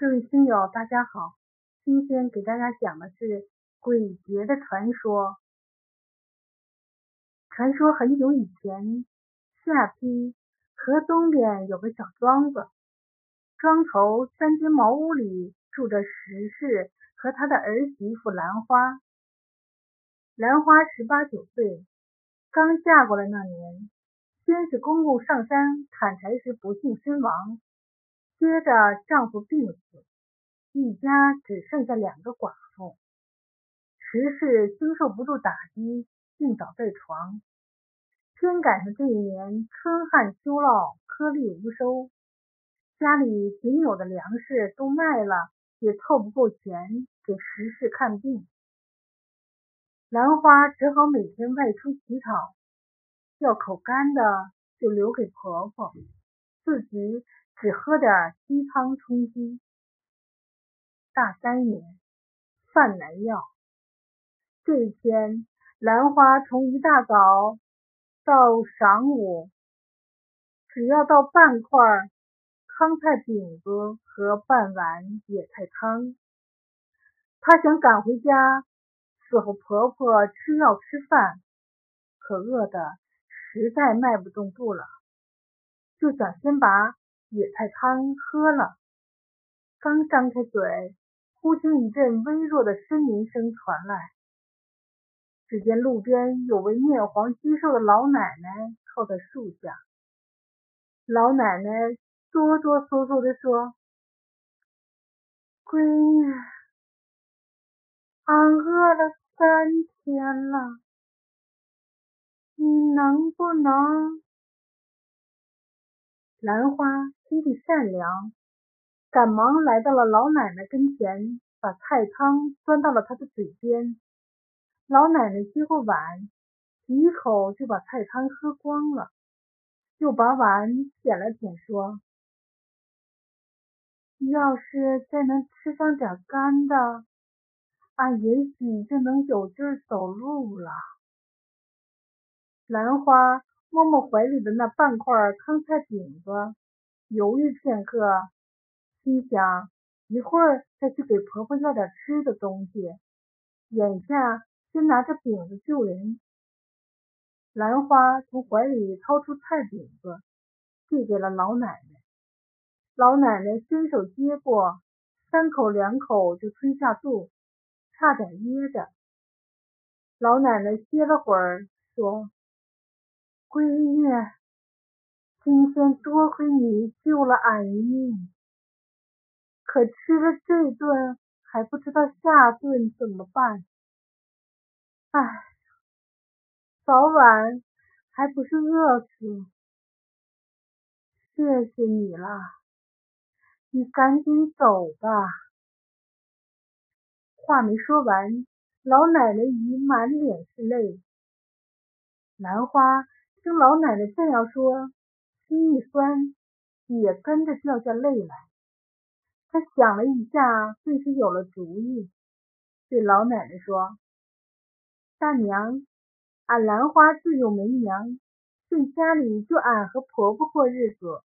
各位听友，大家好！今天给大家讲的是鬼节的传说。传说很久以前，下邳河东边有个小庄子，庄头三间茅屋里住着石氏和他的儿媳妇兰花。兰花十八九岁，刚嫁过来那年，先是公公上山砍柴时不幸身亡。接着丈夫病死，一家只剩下两个寡妇。石氏经受不住打击，病倒在床。偏赶上这一年春旱秋涝，颗粒无收，家里仅有的粮食都卖了，也凑不够钱给石氏看病。兰花只好每天外出乞讨，要口干的就留给婆婆，自己。只喝点鸡汤充饥。大三年，饭难要。这一天，兰花从一大早到晌午，只要到半块糠菜饼子和半碗野菜汤。她想赶回家伺候婆婆吃药吃饭，可饿得实在迈不动步了，就想先把。野菜汤喝了，刚张开嘴，忽听一阵微弱的呻吟声传来。只见路边有位面黄肌瘦的老奶奶靠在树下。老奶奶哆哆嗦嗦地说：“闺女，俺饿了三天了，你能不能……”兰花心地善良，赶忙来到了老奶奶跟前，把菜汤端到了她的嘴边。老奶奶接过碗，几口就把菜汤喝光了，又把碗舔了舔，说：“要是再能吃上点干的，俺也许就能有劲儿走路了。”兰花。摸摸怀里的那半块糠菜饼子，犹豫片刻，心想一会儿再去给婆婆要点吃的东西，眼下先拿着饼子救人。兰花从怀里掏出菜饼子，递给了老奶奶。老奶奶伸手接过，三口两口就吞下肚，差点噎着。老奶奶歇了会儿，说。闺女，今天多亏你救了俺一命，可吃了这顿还不知道下顿怎么办。哎，早晚还不是饿死。谢谢你了，你赶紧走吧。话没说完，老奶奶已满脸是泪。兰花。听老奶奶这样说，心一酸，也跟着掉下泪来。他想了一下，顿时有了主意，对老奶奶说：“大娘，俺兰花自幼没娘，这家里就俺和婆婆过日子，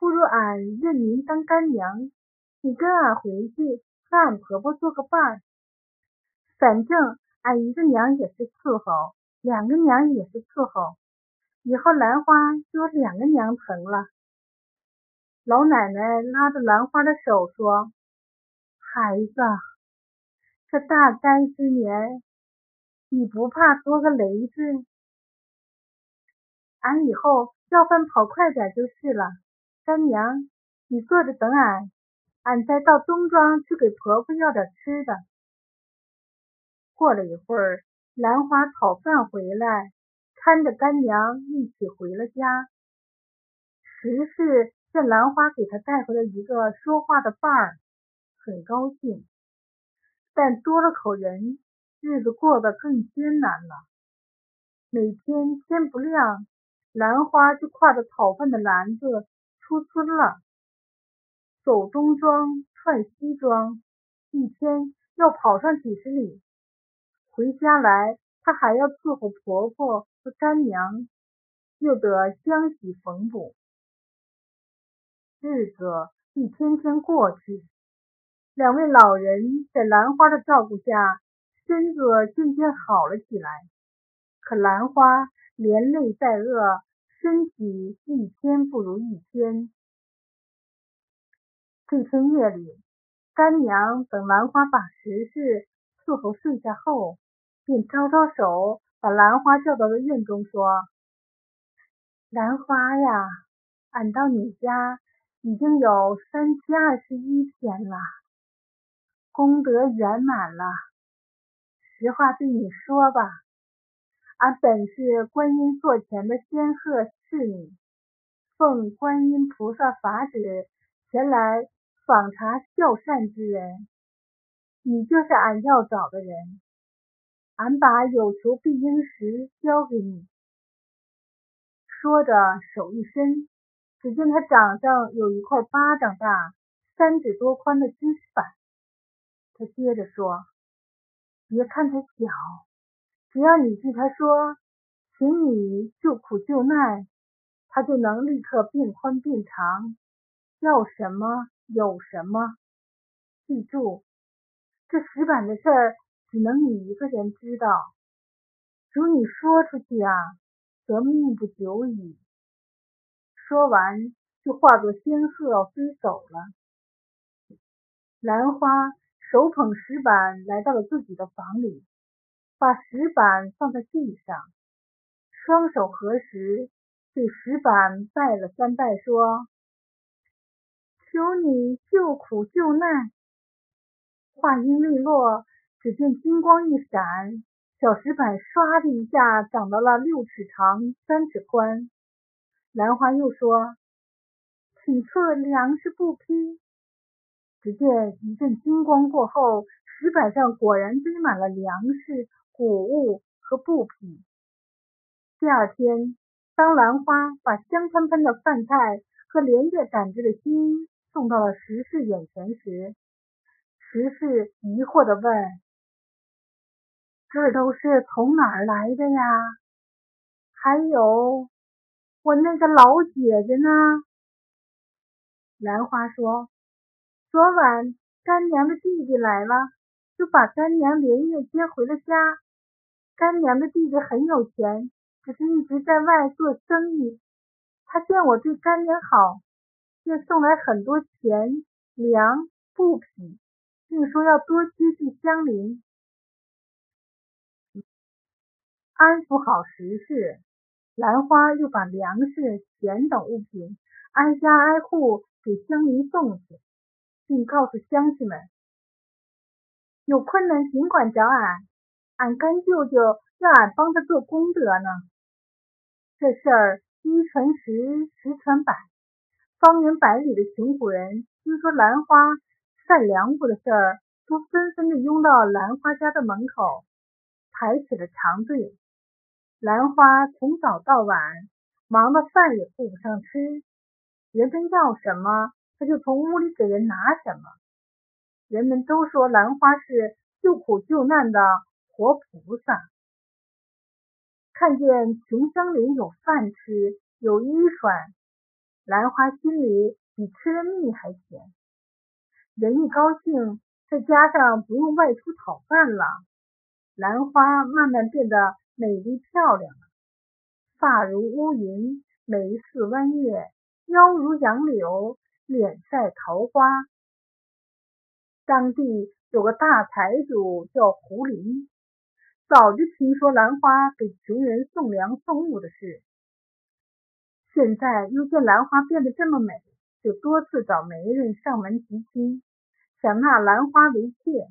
不如俺认您当干娘，你跟俺回去和俺婆婆做个伴儿。反正俺一个娘也是伺候，两个娘也是伺候。”以后兰花就有两个娘疼了。老奶奶拉着兰花的手说：“孩子，这大灾之年，你不怕多个累赘？俺以后要饭跑快点就是了。干娘，你坐着等俺，俺再到东庄去给婆婆要点吃的。”过了一会儿，兰花讨饭回来。搀着干娘一起回了家。石氏见兰花给他带回了一个说话的伴儿，很高兴。但多了口人，日子过得更艰难了。每天天不亮，兰花就挎着讨饭的篮子出村了，走东庄串西庄，一天要跑上几十里。回家来，她还要伺候婆婆和。干娘又得相喜缝补，日子一天天过去。两位老人在兰花的照顾下，身子渐渐好了起来。可兰花连累带饿，身体一天不如一天。这天夜里，干娘等兰花把食事伺候睡下后，便招招手，把兰花叫到了院中，说：“兰花呀，俺到你家已经有三七二十一天了。”功德圆满了，实话对你说吧，俺本是观音座前的仙鹤侍女，奉观音菩萨法旨前来访查孝善之人，你就是俺要找的人，俺把有求必应时交给你。说着，手一伸，只见他掌上有一块巴掌大、三指多宽的金石板。他接着说：“别看他小，只要你对他说，请你救苦救难，他就能立刻变宽变长，要什么有什么。记住，这石板的事儿只能你一个人知道。如你说出去啊，则命不久矣。”说完，就化作仙鹤飞走了。兰花。手捧石板来到了自己的房里，把石板放在地上，双手合十，对石板拜了三拜，说：“求你救苦救难。”话音未落，只见金光一闪，小石板唰的一下长到了六尺长、三尺宽。兰花又说：“请测粮食布匹。”只见一阵金光过后，石板上果然堆满了粮食、谷物和布匹。第二天，当兰花把香喷喷的饭菜和连夜赶制的新衣送到了石氏眼前时，石氏疑惑地问：“这都是从哪儿来的呀？还有我那个老姐姐呢？”兰花说。昨晚干娘的弟弟来了，就把干娘连夜接回了家。干娘的弟弟很有钱，只是一直在外做生意。他见我对干娘好，便送来很多钱粮布匹，并说要多接济乡邻，安抚好时事。兰花又把粮食、钱等物品挨家挨户给乡邻送去。并告诉乡亲们，有困难尽管找俺，俺干舅舅要俺帮他做功德呢。这事儿一传十，十传百，方圆百里的穷苦人听说兰花善良物的事儿，都纷纷的拥到兰花家的门口，排起了长队。兰花从早到晚，忙得饭也顾不上吃，人们要什么？他就从屋里给人拿什么。人们都说兰花是救苦救难的活菩萨。看见穷乡邻有饭吃，有衣穿，兰花心里比吃了蜜还甜。人一高兴，再加上不用外出讨饭了，兰花慢慢变得美丽漂亮了。发如乌云，眉似弯月，腰如杨柳。脸赛桃花。当地有个大财主叫胡林，早就听说兰花给穷人送粮送物的事，现在又见兰花变得这么美，就多次找媒人上门提亲，想纳兰花为妾，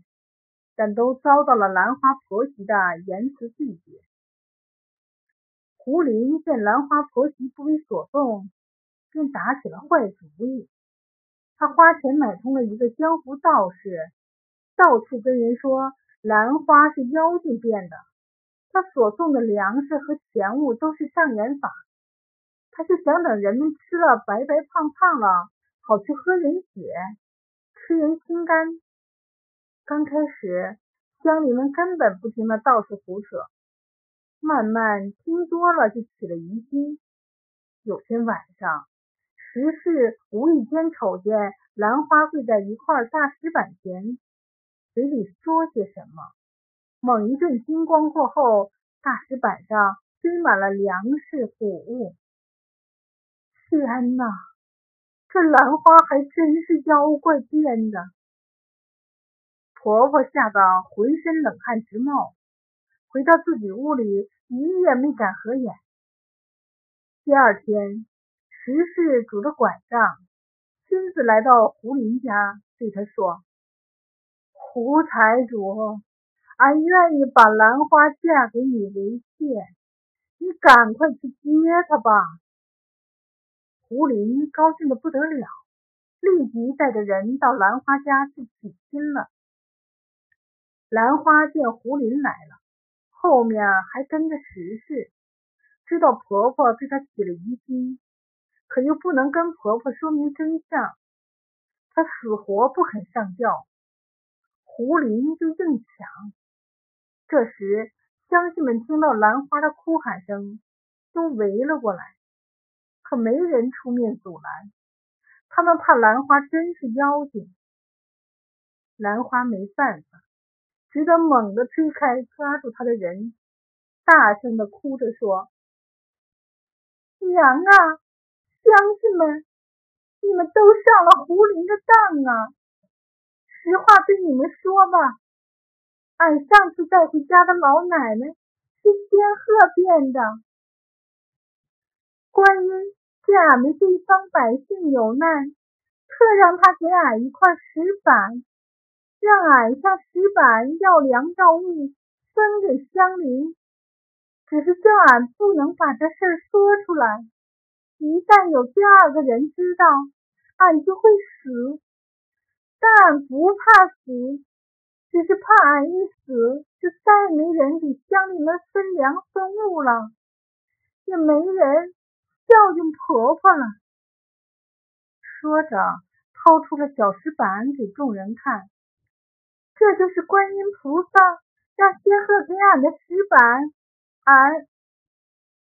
但都遭到了兰花婆媳的严词拒绝。胡林见兰花婆媳不为所动，便打起了坏主意。他花钱买通了一个江湖道士，到处跟人说兰花是妖精变的，他所送的粮食和钱物都是障眼法，他就想等人们吃了白白胖胖了，好去喝人血，吃人心肝。刚开始乡邻们根本不听那道士胡扯，慢慢听多了就起了疑心。有天晚上。石氏无意间瞅见兰花跪在一块大石板前，嘴里说些什么。猛一阵金光过后，大石板上堆满了粮食谷物。天哪，这兰花还真是妖怪变的！婆婆吓得浑身冷汗直冒，回到自己屋里，一夜没敢合眼。第二天，石氏拄着拐杖，亲自来到胡林家，对他说：“胡财主。”俺愿意把兰花嫁给你为妾，你赶快去接她吧。胡林高兴的不得了，立即带着人到兰花家去娶亲了。兰花见胡林来了，后面还跟着石氏，知道婆婆对她起了疑心，可又不能跟婆婆说明真相，她死活不肯上吊，胡林就硬抢。这时，乡亲们听到兰花的哭喊声，都围了过来，可没人出面阻拦。他们怕兰花真是妖精。兰花没办法，只得猛地推开抓住他的人，大声的哭着说：“娘啊，乡亲们，你们都上了胡林的当啊！实话对你们说吧。”俺上次带回家的老奶奶是仙鹤变的。观音见俺们这一帮百姓有难，特让他给俺一块石板，让俺向石板要粮要物，分给乡邻。只是叫俺不能把这事说出来，一旦有第二个人知道，俺就会死。但俺不怕死。只是怕俺一死，就再没人给乡里们分粮分物了，也没人孝敬婆婆了。说着，掏出了小石板给众人看，这就是观音菩萨让仙鹤给俺的石板。俺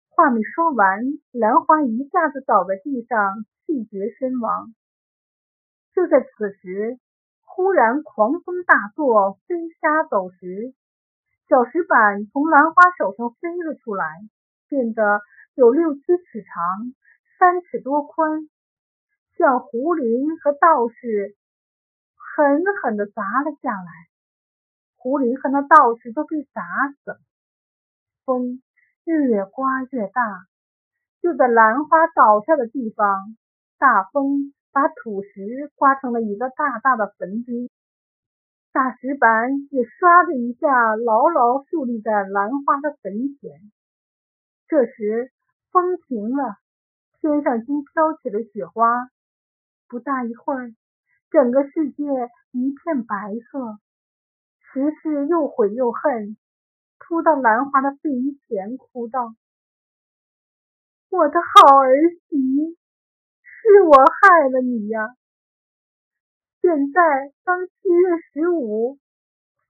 话没说完，兰花一下子倒在地上，气绝身亡。就在此时。忽然狂风大作，飞沙走石，小石板从兰花手上飞了出来，变得有六七尺长，三尺多宽，向胡林和道士狠狠地砸了下来。胡林和那道士都被砸死了。风越刮越大，就在兰花倒下的地方，大风。把土石刮成了一个大大的坟堆，大石板也唰的一下牢牢竖立在兰花的坟前。这时风停了，天上竟飘起了雪花。不大一会儿，整个世界一片白色。石氏又悔又恨，扑到兰花的坟前，哭道：“我的好儿媳！”是我害了你呀！现在当七月十五，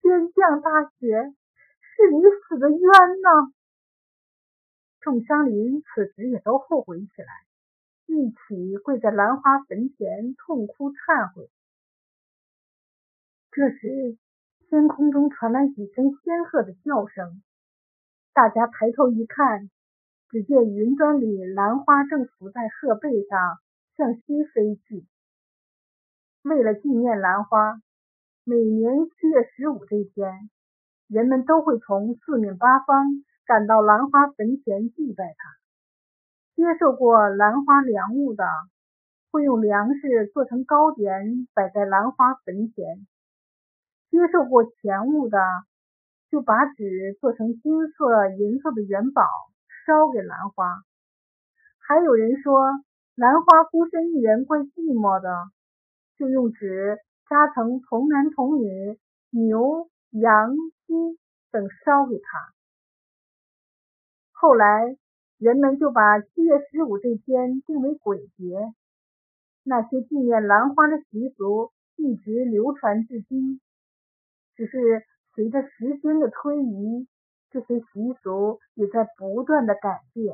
天降大雪，是你死的冤呐！众乡邻此时也都后悔起来，一起跪在兰花坟前痛哭忏悔。这时，天空中传来几声仙鹤的叫声，大家抬头一看，只见云端里兰花正伏在鹤背上。向西飞去。为了纪念兰花，每年七月十五这天，人们都会从四面八方赶到兰花坟前祭拜它。接受过兰花良物的，会用粮食做成糕点摆在兰花坟前；接受过钱物的，就把纸做成金色、银色的元宝烧给兰花。还有人说。兰花孤身一人怪寂寞的，就用纸扎成童男童女、牛、羊、鸡等烧给他。后来人们就把七月十五这天定为鬼节。那些纪念兰花的习俗一直流传至今，只是随着时间的推移，这些习俗也在不断的改变。